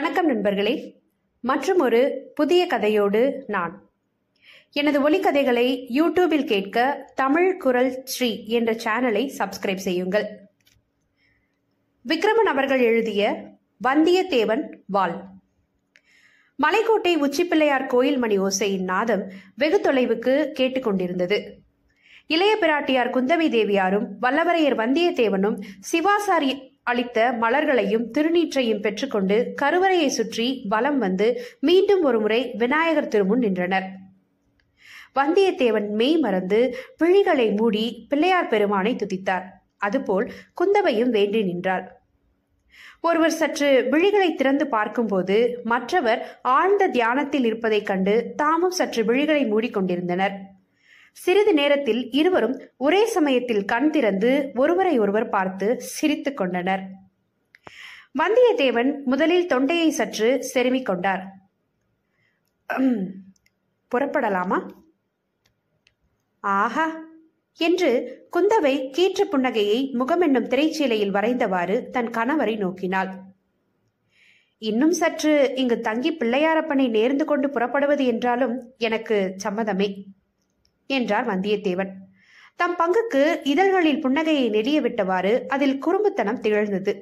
வணக்கம் நண்பர்களே. மற்றும் ஒரு புதிய கதையோடு நான். எனது ஒலிக்கதைகளை யூடியூபில் கேட்க தமிழ் குரல் ஸ்ரீ என்ற சேனலை சப்ஸ்கிரைப் செய்யுங்கள். விக்ரமன் அவர்கள் எழுதிய வந்தியத்தேவன் வாள். மலைக்கோட்டை உச்சிப்பிள்ளையார் கோயில் மணி ஓசையின் நாதம் வெகு தொலைவுக்கு கேட்டுக்கொண்டிருந்தது இளைய பிராட்டியார் குந்தவி தேவியாரும் வல்லவரையர் வந்தியத்தேவனும் சிவாசாரி அளித்த மலர்களையும் திருநீற்றையும் பெற்றுக்கொண்டு கருவறையை சுற்றி வலம் வந்து மீண்டும் ஒருமுறை விநாயகர் திருமுன் நின்றனர். வந்தியத்தேவன் மெய் மறந்து விழிகளை மூடி பிள்ளையார் பெருமானை துதித்தார். அதுபோல் குந்தவையும் வேண்டி நின்றாள். ஒருவர் சற்று விழிகளை திறந்து பார்க்கும்போது மற்றவர் ஆழ்ந்த தியானத்தில் இருப்பதைக் கண்டு தாமும் சற்று விழிகளை மூடிக்கொண்டிருந்தனர். சிறிது நேரத்தில் இருவரும் ஒரே சமயத்தில் கண் திறந்து ஒருவரை ஒருவர் பார்த்து சிரித்துக் கொண்டனர். வந்தியத்தேவன் முதலில் தொண்டையை சற்று செருமிக் கொண்டார். புறப்படலாமா? ஆஹா என்று குந்தவை கீற்று புன்னகையை முகமென்னும் திரைச்சீலையில் வரைந்தவாறு தன் கணவரை நோக்கினாள். இன்னும் சற்று இங்கு தங்கி பிள்ளையாரப்பனை நேர்ந்து கொண்டு புறப்படுவது என்றாலும் எனக்கு சம்மதமே. என்றார் வந்தியத்தேவன். தம் பங்குக்கு இதழ்களில் புன்னகையை நெறிய விட்டவாறு அதில் குறும்புத்தனம் திகழ்ந்தது.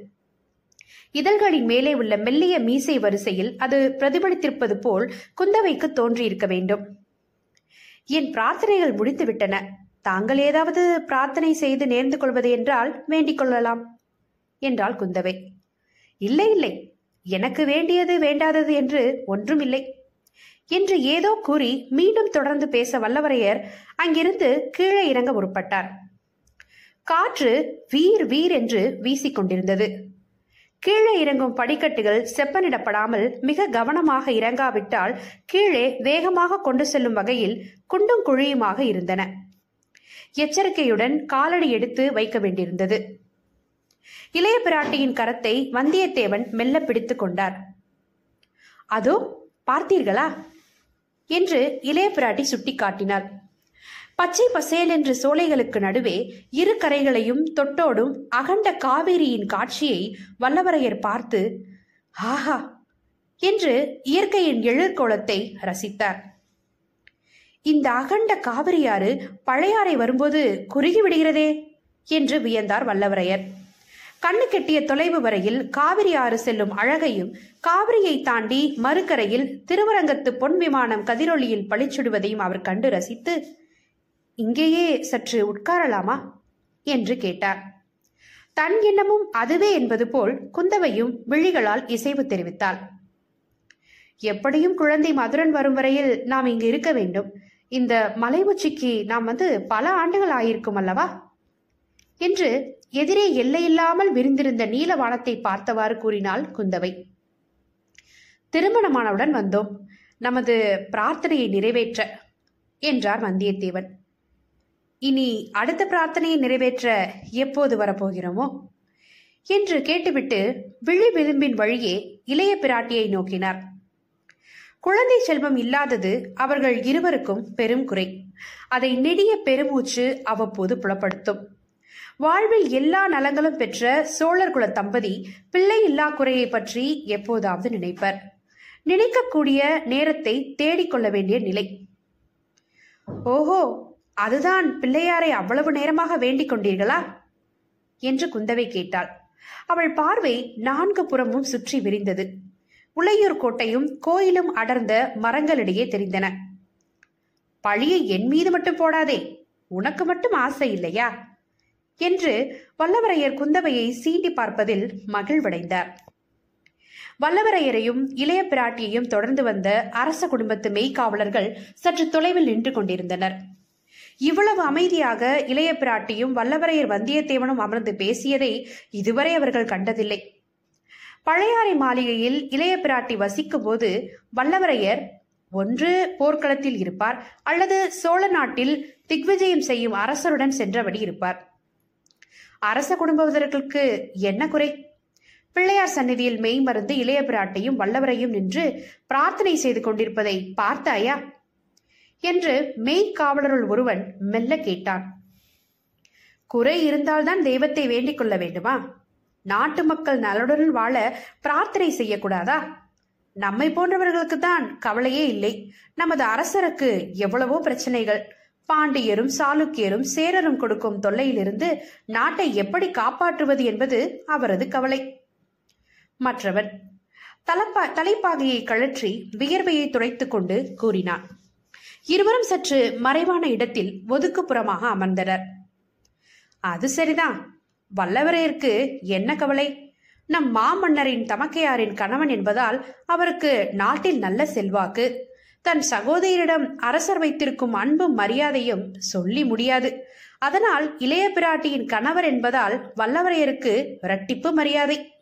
இதழ்களின் மேலே உள்ள மெல்லிய மீசை வரிசையில் அது பிரதிபலித்திருப்பது போல் குந்தவைக்கு தோன்றியிருக்க வேண்டும். என் பிரார்த்தனைகள் முடிந்துவிட்டன. தாங்கள் ஏதாவது பிரார்த்தனை செய்து நேர்ந்து கொள்வது என்றால் வேண்டிக் கொள்ளலாம் என்றாள் குந்தவை. இல்லை இல்லை. எனக்கு வேண்டியது வேண்டாதது என்று ஒன்றும் இல்லை என்று ஏதோ கூறி மீண்டும் தொடர்ந்து பேச வல்லவரையர் அங்கிருந்து கீழே இறங்க முற்பட்டார். காற்று வீர் வீர் என்று வீசிக்கொண்டிருந்தது. கீழே இறங்கும் படிக்கட்டுகள் செப்பனிடப்படாமல் மிக கவனமாக இறங்காவிட்டால் கீழே வேகமாக கொண்டு செல்லும் வகையில் குண்டும் குழியுமாக இருந்தன. எச்சரிக்கையுடன் காலடி எடுத்து வைக்க வேண்டியிருந்தது. இளைய பிராட்டியின் கரத்தை வந்தியத்தேவன் மெல்ல பிடித்துக் கொண்டார். அதோ பார்த்தீர்களா? என்று இளைய பிராட்டி சுட்டிக்காட்டினார் பச்சை பசேல் என்று சோலைகளுக்கு நடுவே இரு கரைகளையும் தொட்டோடும் அகண்ட காவேரியின் காட்சியை வல்லவரையர் பார்த்து ஆஹா! என்று இயற்கையின் எழிற்கோலத்தை ரசித்தார். இந்த அகண்ட காவிரியாறு பழையாறை வரும்போது குறுகி விடுகிறதே! என்று வியந்தார் வல்லவரையர். கண்ணு கெட்டிய தொலைவு வரையில் காவிரி ஆறு செல்லும் அழகையும் காவிரியை தாண்டி மறுக்கரையில் திருவரங்கத்து பொன் விமானம் கதிரொளியில் பளிச்சிடுவதையும் அவர் கண்டு ரசித்து இங்கேயே சற்று உட்காரலாமா? என்று கேட்டார். தன் எண்ணமும் அதுவே என்பது போல் குந்தவையும் விழிகளால் இசைவு தெரிவித்தாள். எப்படியும் குழந்தை மதுரன் வரும் வரையில் நாம் இங்கு இருக்க வேண்டும். இந்த மலை உச்சிக்கு நாம் வந்து பல ஆண்டுகள் ஆயிருக்கும் அல்லவா? என்று எதிரே எல்லையில்லாமல் விரிந்திருந்த நீல வானத்தை பார்த்தவாறு கூறினாள் குந்தவை. திருமணமானவுடன் வந்தோம். நமது பிரார்த்தனையை நிறைவேற்ற என்றார் வந்தியத்தேவன். இனி அடுத்த பிரார்த்தனையை நிறைவேற்ற எப்போது வரப்போகிறோமோ? என்று கேட்டுவிட்டு விழி விளிம்பின் வழியே இளைய பிராட்டியை நோக்கினார். குழந்தை செல்வம் இல்லாதது அவர்கள் இருவருக்கும் பெரும் குறை. அதை நெடிய பெருமூச்சு அவ்வப்போது புலப்படுத்தும். வாழ்வில் எல்லா நலங்களும் பெற்ற சோழர் குல தம்பதி பிள்ளை இல்லா குறையை பற்றி எப்போதாவது நினைப்பர். நினைக்கக்கூடிய நேரத்தை தேடிக்கொள்ள வேண்டிய நிலை. ஓஹோ அதுதான் பிள்ளையாரை அவ்வளவு நேரமாக வேண்டிக் கொண்டீர்களா? என்று குந்தவை கேட்டாள். அவள் பார்வை நான்கு புறமும் சுற்றி விரிந்தது. உளையூர் கோட்டையும் கோயிலும் அடர்ந்த மரங்களிடையே தெரிந்தன. பழியை என் மீது மட்டும் போடாதே உனக்கு மட்டும் ஆசை இல்லையா? என்று வல்லவரையர் குந்தவையை சீண்டி பார்ப்பதில் மகிழ்வடைந்தார் வல்லவரையரையும் இளைய பிராட்டியையும் தொடர்ந்து வந்த அரச குடும்பத்து மெய்க்காவலர்கள் சற்று தொலைவில் நின்று கொண்டிருந்தனர். இவ்வளவு அமைதியாக இளைய பிராட்டியும் வல்லவரையர் வந்தியத்தேவனும் அமர்ந்து பேசியதை இதுவரை அவர்கள் கண்டதில்லை. பழையாறை மாளிகையில் இளைய பிராட்டி வசிக்கும் போது வல்லவரையர் ஒன்று போர்க்களத்தில் இருப்பார் அல்லது சோழ நாட்டில் திக்விஜயம் செய்யும் அரசருடன் சென்றபடி இருப்பார். அரச குடும்பத்தினர்களுக்கு என்ன குறை? பிள்ளையார் சந்நிதியில் மெய் மருந்து இளைய பிராட்டையும் வல்லவரையும் நின்று பிரார்த்தனை செய்து கொண்டிருப்பதை பார்த்தாயா? என்று மெய்க்காவலருள் ஒருவன் மெல்ல கேட்டான். குறை இருந்தால்தான் தெய்வத்தை வேண்டிக் கொள்ள வேண்டுமா? நாட்டு மக்கள் நலனுடன் வாழ பிரார்த்தனை செய்யக்கூடாதா? நம்மை போன்றவர்களுக்கு தான் கவலையே இல்லை. நமது அரசருக்கு எவ்வளவோ பிரச்சனைகள். பாண்டியரும் சாளுக்கியரும் சேரரும் கொடுக்கும் தொல்லையிலிருந்து நாட்டை எப்படி காப்பாற்றுவது என்பது அவரது கவலை. மற்றவன் தலப்பா தலைப்பாகையை கழற்றி வியர்வையை துடைத்துக் கொண்டு கூறினான் இருவரும் சற்று மறைவான இடத்தில் ஒதுக்குப்புறமாக அமர்ந்தனர். அது சரிதான். வல்லவரையருக்கு என்ன கவலை? நம் மாமன்னரின் தமக்கையாரின் கணவன் என்பதால் அவருக்கு நாட்டில் நல்ல செல்வாக்கு. தன் சகோதரியிடம் அரசர் வைத்திருக்கும் அன்பும் மரியாதையும் சொல்லி முடியாது. அதனால் இளைய பிராட்டியின் கணவர் என்பதால் வல்லவரையருக்கு இரட்டிப்பு மரியாதை.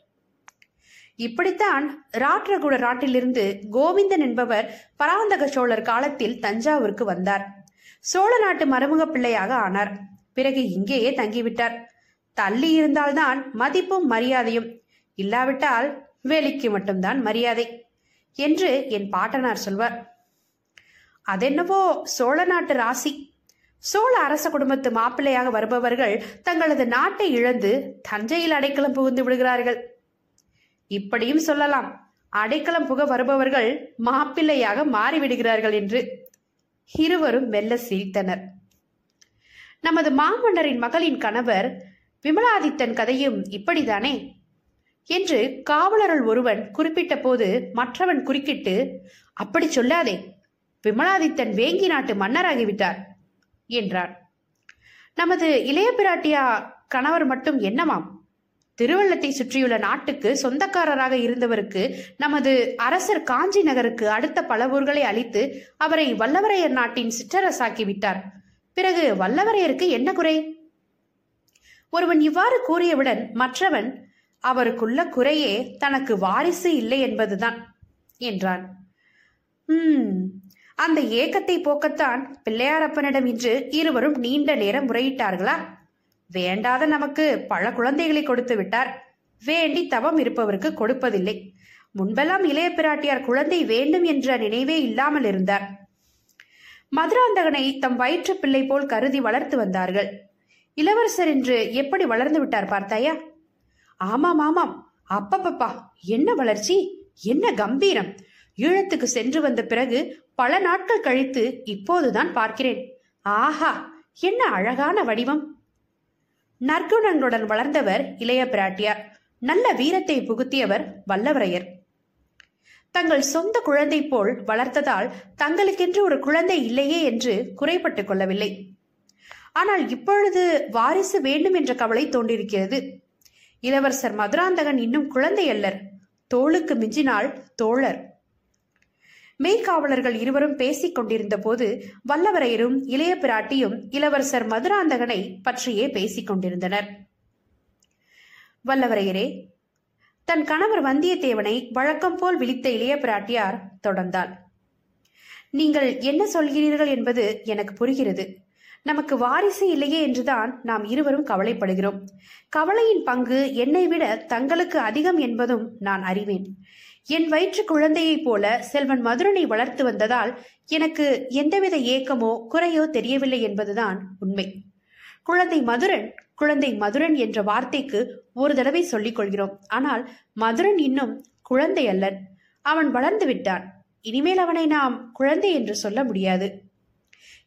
இப்படித்தான் ராட்ரகுட நாட்டிலிருந்து கோவிந்தன் என்பவர் பராந்தக சோழர் காலத்தில் தஞ்சாவூருக்கு வந்தார். சோழ நாட்டு மருமக பிள்ளையாக ஆனார். பிறகு இங்கேயே தங்கிவிட்டார். தள்ளி இருந்தால்தான் மதிப்பும் மரியாதையும். இல்லாவிட்டால் வேலைக்கு மட்டும்தான் மரியாதை என்று என் பாட்டனார் சொல்வார். அதென்னவோ சோழ நாட்டு ராசி. சோழ அரச குடும்பத்து மாப்பிள்ளையாக வருபவர்கள் தங்களது நாட்டை இழந்து தஞ்சையில் அடைக்கலம் புகுந்து விடுகிறார்கள். இப்படியும் சொல்லலாம். அடைக்கலம் புக வருபவர்கள் மாப்பிள்ளையாக மாறிவிடுகிறார்கள் என்று. இருவரும் மெல்ல சிரித்தனர். நமது மாமன்னரின் மகளின் கணவர் விமலாதித்தன் கதையும் இப்படிதானே? என்று காவலருள் ஒருவன் குறிப்பிட்ட போது மற்றவன் குறுக்கிட்டு அப்படி சொல்லாதே. விமலாதித்தன் வேங்கி நாட்டு மன்னராகிவிட்டார் என்றான். நமது இளைய பிராட்டியா கணவர் மட்டும் என்னமாம்? திருவள்ளத்தை சுற்றியுள்ள நாட்டுக்கு சொந்தக்காரராக இருந்தவருக்கு நமது அரசர் காஞ்சி நகருக்கு அடுத்த பல ஊர்களை அளித்து அவரை வல்லவரையர் நாட்டின் சிற்றரசாக்கி விட்டார் பிறகு வல்லவரையருக்கு என்ன குறை? ஒருவன் இவ்வாறு கூறியவுடன் மற்றவன் அவருக்குள்ள குறையே தனக்கு வாரிசு இல்லை என்பதுதான் என்றான். "ஹம், அந்த ஏக்கத்தை போக்கத்தான் பிள்ளையாரப்பனிடம் இன்று இருவரும் நீண்ட நேரம் முறையிட்டார்களா? வேண்டாத நமக்கு பல குழந்தைகளை கொடுத்து விட்டார். வேண்டி தவம் இருப்பவருக்கு கொடுப்பதில்லை. முன்பெல்லாம் இளைய பிராட்டியார் குழந்தை வேண்டும் என்ற நினைவே இல்லாமல் இருந்தார். மதுராந்தகனை தம் வயிற்று பிள்ளை போல் கருதி வளர்த்து வந்தார்கள். இளவரசர் என்று எப்படி வளர்ந்து விட்டார் பார்த்தாயா? ஆமாம் ஆமாம். அப்பப்பப்பா என்ன வளர்ச்சி? என்ன கம்பீரம்? ஈழத்துக்கு சென்று வந்த பிறகு பல நாட்கள் கழித்து இப்போதுதான் பார்க்கிறேன். ஆஹா என்ன அழகான வடிவம். நற்குணங்களுடன் வளர்ந்தவர் இளைய பிராட்டியார். நல்ல வீரத்தை புகுத்தியவர் வல்லவரையர். தங்கள் சொந்த குழந்தை போல் வளர்த்ததால் தங்களுக்கென்று ஒரு குழந்தை இல்லையே என்று குறைப்பட்டுக் கொள்ளவில்லை. ஆனால் இப்பொழுது வாரிசு வேண்டும் என்ற கவலை தோன்றியிருக்கிறது. இளவரசர் மதுராந்தகன் இன்னும் குழந்தை அல்லர். தோளுக்கு மிஞ்சினால் தோழர். மெய்காவலர்கள் இருவரும் பேசிக் கொண்டிருந்த போது வல்லவரையரும் இளைய பிராட்டியும் இளவரசர் மதுராந்தகனை பற்றியே பேசிக் கொண்டிருந்தனர். வல்லவரையரே தன் கணவர் வந்தியத்தேவனை வழக்கம் போல் விழித்த இளைய பிராட்டியார் தொடர்ந்தாள். நீங்கள் என்ன சொல்கிறீர்கள் என்பது எனக்கு புரிகிறது. நமக்கு வாரிசு இல்லையே என்றுதான் நாம் இருவரும் கவலைப்படுகிறோம். கவலையின் பங்கு என்னை விட தங்களுக்கு அதிகம் என்பதும் நான் அறிவேன். என் வயிற்று குழந்தையைப் போல செல்வன் மதுரனை வளர்த்து வந்ததால் எனக்கு எந்தவித ஏக்கமோ குறையோ தெரியவில்லை என்பதுதான் உண்மை. குழந்தை மதுரன் குழந்தை மதுரன் என்ற வார்த்தைக்கு ஒரு தடவை சொல்லிக் கொள்கிறோம். ஆனால் மதுரன் இன்னும் குழந்தை அல்லன். அவன் வளர்ந்து விட்டான். இனிமேல் அவனை நாம் குழந்தை என்று சொல்ல முடியாது.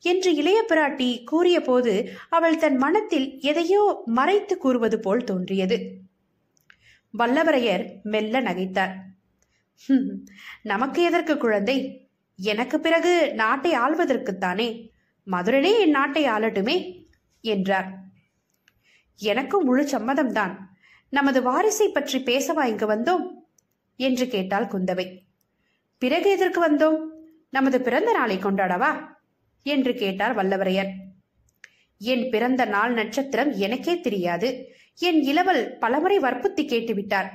என்று இளைய பிராட்டி கூறிய போது அவள் தன் மனத்தில் எதையோ மறைத்து கூறுவது போல் தோன்றியது. வல்லவரையர் மெல்ல நகைத்தார். நமக்கு எதற்கு குழந்தை? எனக்கு பிறகு நாட்டை ஆள்வதற்குத்தானே? மதுரனே என் நாட்டை ஆளட்டுமே? என்றார். எனக்கும் முழு சம்மதம்தான். நமது வாரிசை பற்றி பேசவா இங்கு வந்தோம்? என்று கேட்டாள் குந்தவை. பிறகு எதற்கு வந்தோம்? நமது பிறந்த நாளை கொண்டாடவா? என்று கேட்டார் வல்லவரையர். என் பிறந்த நாள் நட்சத்திரம் எனக்கே தெரியாது. என் இளவல் பலமுறை வற்புத்தி கேட்டுவிட்டார்.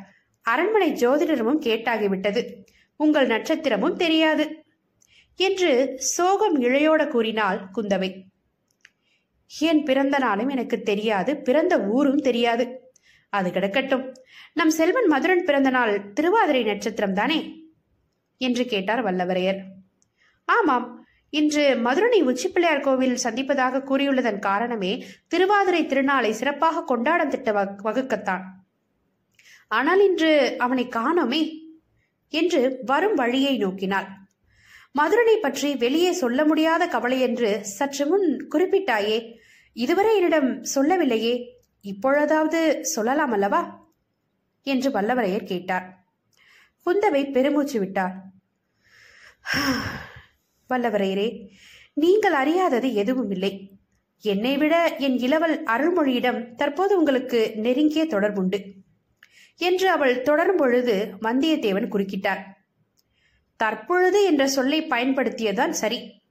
அரண்மனை ஜோதிடரமும் கேட்டாகிவிட்டது. உங்கள் நட்சத்திரமும் தெரியாது. என்று சோகம் இழையோட கூறினாள் குந்தவை. என் பிறந்த நாளும் எனக்கு தெரியாது பிறந்த ஊரும் தெரியாது. அது கிடக்கட்டும். நம் செல்வன் மதுரன் பிறந்த நாள் திருவாதிரை நட்சத்திரம் தானே? என்று கேட்டார் வல்லவரையர். ஆமாம் இன்று மதுரனை உச்சிப்பிள்ளையார் கோவில் சந்திப்பதாக கூறியுள்ளதன் காரணமே திருவாதிரை திருநாளை சிறப்பாக கொண்டாடம் திட்ட வகுக்கத்தான். ஆனால் இன்று அவனை காணோமே என்று வரும் வழியை நோக்கினாள். மதுரனை பற்றி வெளியே சொல்ல முடியாத கவலை என்று சற்று முன் குறிப்பிட்டாயே இதுவரை என்னிடம் சொல்லவில்லையே இப்பொழுதாவது சொல்லலாம் அல்லவா? என்று வல்லவரையர் கேட்டார். குந்தவை பெருமூச்சு விட்டார். வல்லவரையரே நீங்கள் அறியாதது எதுவும் இல்லை. என்னை விட என் இளவல் அருள்மொழியிடம் தற்போது உங்களுக்கு நெருங்கிய தொடர்புண்டு. என்று அவள் தொடரும் பொழுது வந்தியத்தேவன் குறுக்கிட்டார். தற்பொழுது என்ற சொல்லை பயன்படுத்தியதான் சரி.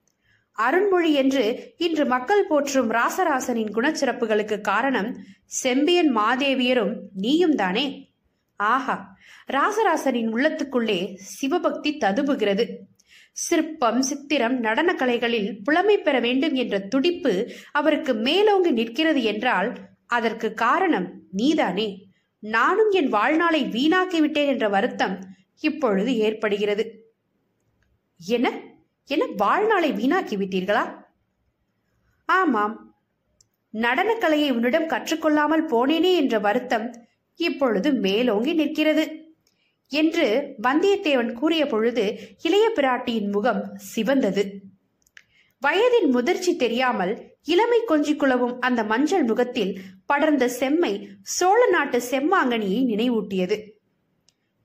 அருண்மொழி என்று இன்று மக்கள் போற்றும் ராசராசனின் குணச்சிறப்புகளுக்கு காரணம் செம்பியன் மாதேவியரும் நீயும் தானே. ஆஹா ராசராசனின் உள்ளத்துக்குள்ளே சிவபக்தி ததுபுகிறது சிற்பம் சித்திரம் நடன கலைகளில் புலமை பெற வேண்டும் என்ற துடிப்பு அவருக்கு மேலோங்கி நிற்கிறது என்றால் அதற்கு காரணம் நீதானே. நானும் என் வாழ்நாளை வீணாக்கிவிட்டேன் என்ற வருத்தம் இப்பொழுது ஏற்படுகிறது. என்ன? என்ன வாழ்நாளை வீணாக்கி விட்டீர்களா ஆமாம். நடனக்கலையை உன்னிடம் கற்றுக்கொள்ளாமல் போனேனே என்ற வருத்தம் இப்பொழுது மேலோங்கி நிற்கிறது. என்று வந்தியத்தேவன் கூறிய பொழுது இளைய பிராட்டியின் முகம் சிவந்தது. வயதின் முதிர்ச்சி தெரியாமல் இளமை கொஞ்சி அந்த மஞ்சள் முகத்தில் படர்ந்த செம்மை சோழ நாட்டு செம்மாங்கனியை நினைவூட்டியது.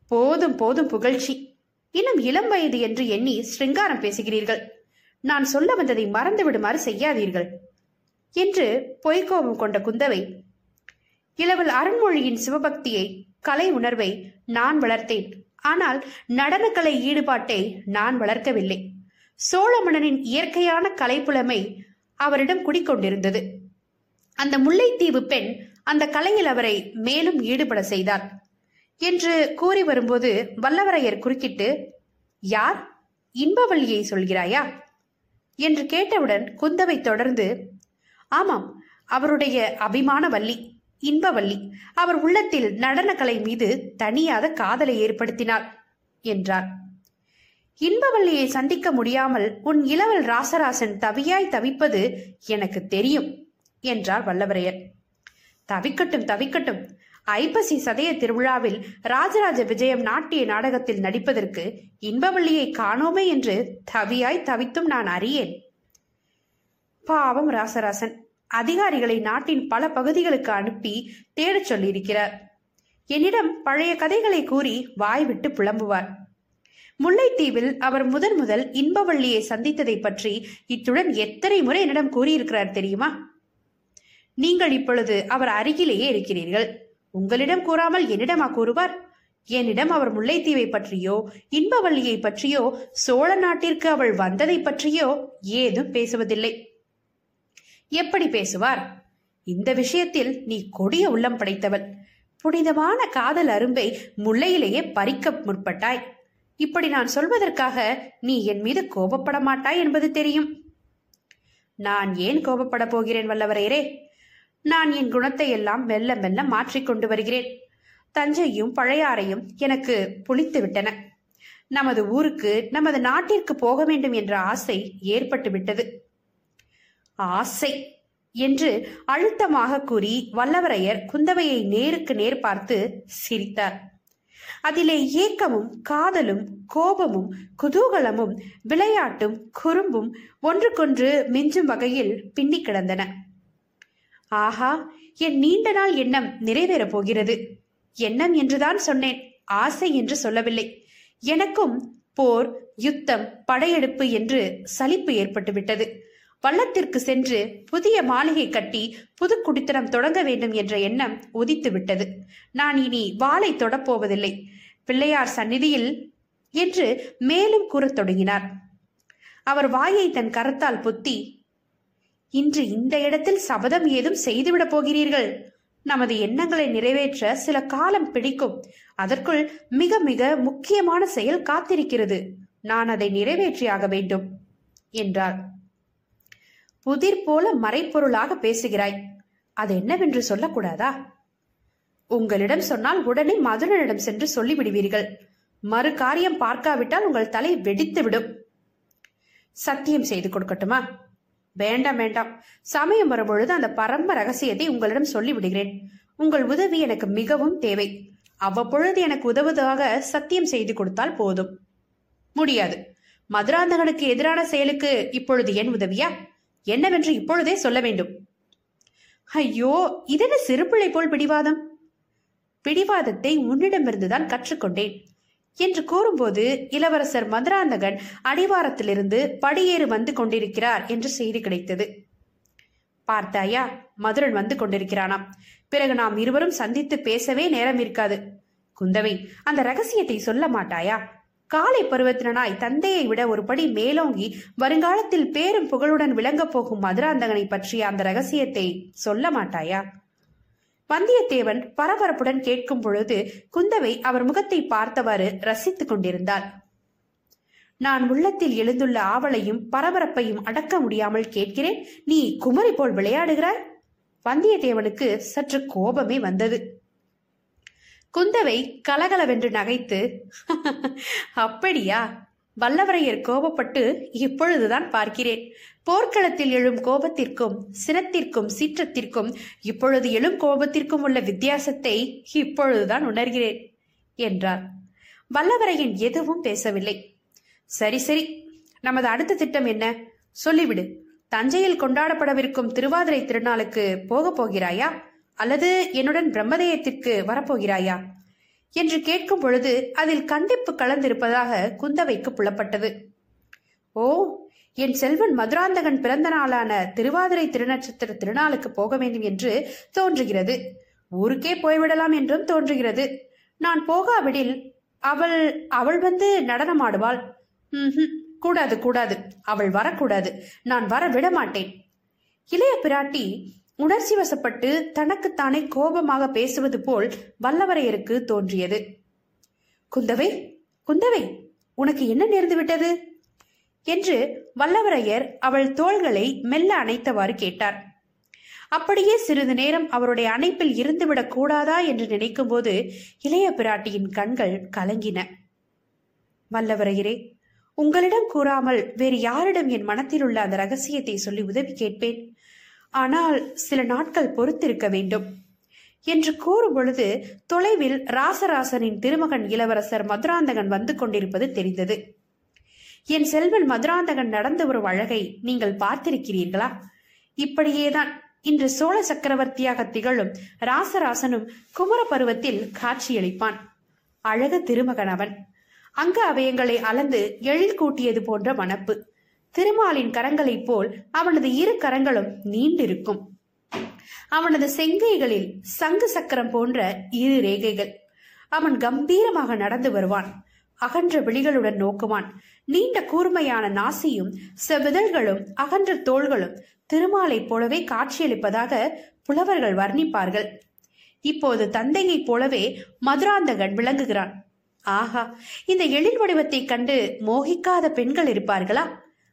போதும் போதும் புகழ்ச்சி. இன்னும் இளம் வயது என்று எண்ணி ஸ்ருங்காரம் பேசுகிறீர்கள். நான் சொல்ல வந்ததை மறந்து விடுமாறு செய்யாதீர்கள் என்று பொய்க்கோபம் கொண்ட குந்தவை. இளவல் அருண்மொழியின் சிவபக்தியை கலை உணர்வை நான் வளர்த்தேன். ஆனால் நடனக்கலை ஈடுபாட்டை நான் வளர்க்கவில்லை. சோழ மன்னனின் இயற்கையான கலைப்புலமை அவரிடம் குடிக்கொண்டிருந்தது. அந்த முல்லைத்தீவு பெண் அந்த கலையில் அவரை மேலும் ஈடுபட செய்தார் என்று கூறி வரும்போது வல்லவரையர் குறுக்கிட்டு யார்? இன்பவல்லியை சொல்கிறாயா? என்று கேட்டவுடன் குந்தவை தொடர்ந்து ஆமாம் அவருடைய அபிமான வள்ளி இன்பவல்லி அவர் உள்ளத்தில் நடனக்கலை மீது தனியாத காதலை ஏற்படுத்தினார் என்றார். இன்பவல்லியை சந்திக்க முடியாமல் உன் இளவல் ராசராசன் தவியாய் தவிப்பது எனக்கு தெரியும். என்றார் வல்லவரையர். தவிக்கட்டும் தவிக்கட்டும். ஐப்பசி சதய திருவிழாவில் ராஜராஜ விஜயம் நாட்டிய நாடகத்தில் நடிப்பதற்கு இன்பவள்ளியை காணோமே என்று தவியாய் தவித்தும் நான் அறியேன். பாவம் ராசராசன். அதிகாரிகளை நாட்டின் பல பகுதிகளுக்கு அனுப்பி தேடச் சொல்லியிருக்கிறார். என்னிடம் பழைய கதைகளை கூறி வாய் விட்டு புலம்புவார். முல்லைத்தீவில் அவர் முதன் முதல் இன்பவள்ளியை சந்தித்ததை பற்றி இத்துடன் எத்தனை முறை என்னிடம் கூறியிருக்கிறார் தெரியுமா? நீங்கள் இப்பொழுது அவர் அருகிலேயே இருக்கிறீர்கள். உங்களிடம் கூறாமல் என்னிடமா கூறுவார்? என்னிடம் அவர் முல்லைத்தீவை பற்றியோ இன்பவள்ளியை பற்றியோ சோழ நாட்டிற்கு அவள் வந்ததை பற்றியோ ஏதும் பேசுவதில்லை. எப்படி பேசுவார்? இந்த விஷயத்தில் நீ கொடிய உள்ளம் படைத்தவள். புனிதமான காதல் அரும்பை முல்லையிலேயே பறிக்க முற்பட்டாய். இப்படி நான் சொல்வதற்காக நீ என் மீது கோபப்பட மாட்டாய் என்பது தெரியும். நான் ஏன் கோபப்பட போகிறேன் வல்லவரையரே நான் என் குணத்தை எல்லாம் மெல்ல மெல்ல மாற்றிக்கொண்டு வருகிறேன். தஞ்சையும் பழையாறையும் எனக்கு புளித்து விட்டன. நமது ஊருக்கு நமது நாட்டிற்கு போக வேண்டும் என்ற ஆசை ஏற்பட்டு விட்டது. ஆசை என்று அழுத்தமாக கூறி வல்லவரையர் குந்தவையை நேருக்கு நேர் பார்த்து சிரித்தார். அதிலே ஏக்கமும் காதலும் கோபமும் குதூகலமும் விளையாட்டும் குறும்பும் ஒன்றுக்கொன்று மிஞ்சும் வகையில் பின்னி கிடந்தன. ஆஹா என் நீண்ட நாள் எண்ணம் நிறைவேறப் போகிறது. எண்ணம் என்றுதான் சொன்னேன் ஆசை என்று சொல்லவில்லை. எனக்கும் போர் யுத்தம் படையெடுப்பு என்று சலிப்பு ஏற்பட்டுவிட்டது. வள்ளத்திற்கு சென்று புதிய மாளிகை கட்டி புது குடித்தனம் தொடங்க வேண்டும் என்ற எண்ணம் உதித்து விட்டது நான் இனி வாளை தொடப்போவதில்லை. பிள்ளையார் சந்நிதியில் என்று மேலும் கூறத் தொடங்கினார். அவர் வாயை தன் கரத்தால் பொத்தி இன்று இந்த இடத்தில் சபதம் ஏதும் செய்துவிடப் போகிறீர்கள். நமது எண்ணங்களை நிறைவேற்ற சில காலம் பிடிக்கும். அதற்குள் மிக மிக முக்கியமான செயல் காத்திருக்கிறது. நான் அதை நிறைவேற்றியாக வேண்டும் என்றார் புதிர் போல மறைப்பொருளாக பேசுகிறாய். அது என்னவென்று சொல்லக்கூடாதா? உங்களிடம் சொன்னால் உடனே மதுரனிடம் சென்று சொல்லிவிடுவீர்கள். மறு காரியம் பார்க்காவிட்டால் உங்கள் தலை வெடித்துவிடும். சத்தியம் செய்து கொடுக்கட்டுமா? வேண்டாம் வேண்டாம். சமயம் வரும்பொழுது அந்த பரம ரகசியத்தை உங்களிடம் சொல்லிவிடுகிறேன். உங்கள் உதவி எனக்கு மிகவும் தேவை. அவ்வப்பொழுது எனக்கு உதவுவதாக சத்தியம் செய்து கொடுத்தால் போதும். முடியாது. மதுராந்தகனுக்கு எதிரான செயலுக்கு இப்பொழுது என் உதவியா? என்னவென்று இப்பொழுதே சொல்ல வேண்டும். ஐயோ இதென்ன சிறுபிள்ளை போல் பிடிவாதம்? பிடிவாதத்தை உன்னிடமிருந்துதான் கற்றுக்கொண்டேன். என்று கூறும்போது இளவரசர் மதுராந்தகன் அடிவாரத்திலிருந்து படியேறு வந்து கொண்டிருக்கிறார் என்று செய்தி கிடைத்தது. பார்த்தாயா மதுரன் வந்து கொண்டிருக்கிறானாம். பிறகு நாம் இருவரும் சந்தித்து பேசவே நேரம் இருக்காது. குந்தவை அந்த ரகசியத்தை சொல்ல மாட்டாயா? காலை பருவத்தினாய் தந்தையை விட ஒரு படி மேலோங்கி வருங்காலத்தில் பேரும் புகழுடன் விளங்கப் போகும் மதுராந்தகனை பற்றிய அந்த ரகசியத்தை சொல்ல மாட்டாயா? வந்தியத்தேவன் பரபரப்புடன் கேட்கும் பொழுது குந்தவை அவர் முகத்தை பார்த்தவாறு ரசித்துக் கொண்டிருந்தாள். நான் உள்ளத்தில் எழுந்துள்ள ஆவலையும் பரபரப்பையும் அடக்க முடியாமல் கேட்கிறேன். நீ குமரி போல் விளையாடுகிறாய்? வந்தியத்தேவனுக்கு சற்று கோபமே வந்தது. குந்தவை கலகலவென்று நகைத்து அப்படியா? வல்லவரையர் கோபப்பட்டு இப்பொழுதுதான் பார்க்கிறேன். போர்க்களத்தில் எழும் கோபத்திற்கும் சினத்திற்கும் சீற்றத்திற்கும் இப்பொழுது எழும் கோபத்திற்கும் உள்ள வித்தியாசத்தை இப்பொழுதுதான் உணர்கிறேன் என்றார். வல்லவரையன் எதுவும் பேசவில்லை. சரி சரி. நமது அடுத்த திட்டம் என்ன? சொல்லிவிடு. தஞ்சையில் கொண்டாடப்படவிருக்கும் திருவாதிரை திருநாளுக்கு போகப் போகிறாயா? அல்லது என்னுடன் பிரம்மதேயத்திற்கு வரப்போகிறாயா? என்று கேட்கும் பொழுது அதில் கண்டிப்பு கலந்திருப்பதாக குந்தவைக்கு புலப்பட்டது. ஓ என் செல்வன் மதுராந்தகன் பிறந்த நாளான திருவாதிரை திருநட்சத்திர திருநாளுக்கு போக வேண்டும் என்று தோன்றுகிறது. ஊருக்கே போய்விடலாம் என்றும் தோன்றுகிறது. நான் போகாவிடில் அவள் அவள் வந்து நடனமாடுவாள். ம்ஹும், கூடாது கூடாது. அவள் வரக்கூடாது. நான் வர விட மாட்டேன் இளைய பிராட்டி உணர்ச்சி வசப்பட்டு தனக்குத்தானே கோபமாக பேசுவது போல் வல்லவரையருக்கு தோன்றியது. குந்தவை குந்தவை உனக்கு என்ன நேர்ந்து விட்டது? என்று வல்லவரையர் அவள் தோள்களை மெல்ல அணைத்தவாறு கேட்டார். அப்படியே சிறிது நேரம் அவருடைய அணைப்பில் இருந்துவிடக் கூடாதா என்று நினைக்கும்போது இளைய பிராட்டியின் கண்கள் கலங்கின. வல்லவரையரே உங்களிடம் கூறாமல் வேறு யாரிடம் என் மனத்தில் உள்ள அந்த ரகசியத்தை சொல்லி உதவி கேட்பேன். ஆனால் சில நாட்கள் பொறுத்திருக்க வேண்டும். என்று கூறும் பொழுது தொலைவில் ராசராசனின் திருமகன் இளவரசர் மதுராந்தகன் வந்து கொண்டிருப்பது தெரிந்தது. என் செல்வன் மதுராந்தகன் நடந்த ஒரு அழகை நீங்கள் பார்த்திருக்கிறீர்களா? இப்படியேதான் இன்று சோழ சக்கரவர்த்தியாக திகழும் ராசராசனும் குமர பருவத்தில் காட்சியளிப்பான். அழகு திருமகன் அவன். அங்கு அவயங்களை அளந்து எழில் கூட்டியது போன்ற மணப்பு திருமாலின் கரங்களைப் போல் அவனது இரு கரங்களும் நீண்டிருக்கும். அவனது செங்கைகளில் சங்கு சக்கரம் போன்ற இரு ரேகைகள். அவன் கம்பீரமாக நடந்து வருவான். அகன்ற விழிகளுடன் நோக்குவான். நீண்ட கூர்மையான நாசியும் செவிதழ்களும் அகன்ற தோள்களும் திருமாலைப் போலவே காட்சியளிப்பதாக புலவர்கள் வர்ணிப்பார்கள். இப்போது தந்தையைப் போலவே மதுராந்தகன் விளங்குகிறான். ஆஹா இந்த எழில் வடிவத்தைக் கண்டு மோகிக்காத பெண்கள் இருப்பார்களா?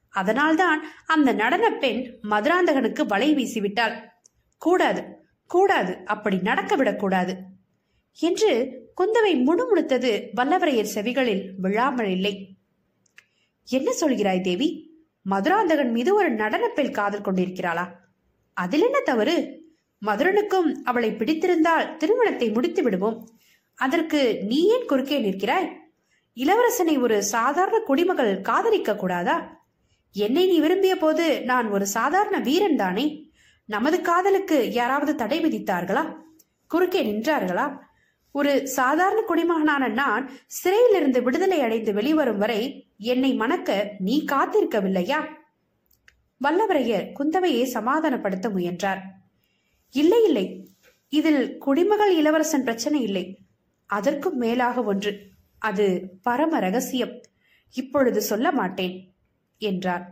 அதனால்தான் அந்த நடனப் பெண் மதுராந்தகனுக்கு வலை வீசிவிட்டாள். கூடாது கூடாது அப்படி நடக்க விடக்கூடாது. என்று குந்தவை முணுமுணுத்தது வல்லவரையர் செவிகளில் விழாமல் இல்லை. என்ன சொல்கிறாய் தேவி? மதுராந்தகன் மீது ஒரு நடனப்பில் காதல் கொண்டிருக்கிறாளா? அதில் என்ன தவறு? மதுரனுக்கும் அவளை பிடித்திருந்தால் திருமணத்தை முடித்து விடுவோம். அதற்கு நீ ஏன் குறுக்கே நிற்கிறாய்? இளவரசனை ஒரு சாதாரண குடிமகள் காதலிக்க கூடாதா? என்னை நீ விரும்பிய போது நான் ஒரு சாதாரண வீரன் தானே? நமது காதலுக்கு யாராவது தடை விதித்தார்களா? குறுக்கே நின்றார்களா? ஒரு சாதாரண குடிமகனான நான் சிறையிலிருந்து விடுதலை அடைந்து வெளிவரும் வரை என்னை மணக்க நீ காத்திருக்கவில்லையா? வல்லவரையர் குந்தவையை சமாதானப்படுத்த முயன்றார். இல்லை இல்லை. இதில் குடிமகள் இளவரசன் பிரச்சனை இல்லை. அதற்கும் மேலாக ஒன்று. அது பரம ரகசியம். இப்பொழுது சொல்ல மாட்டேன் என்றார்.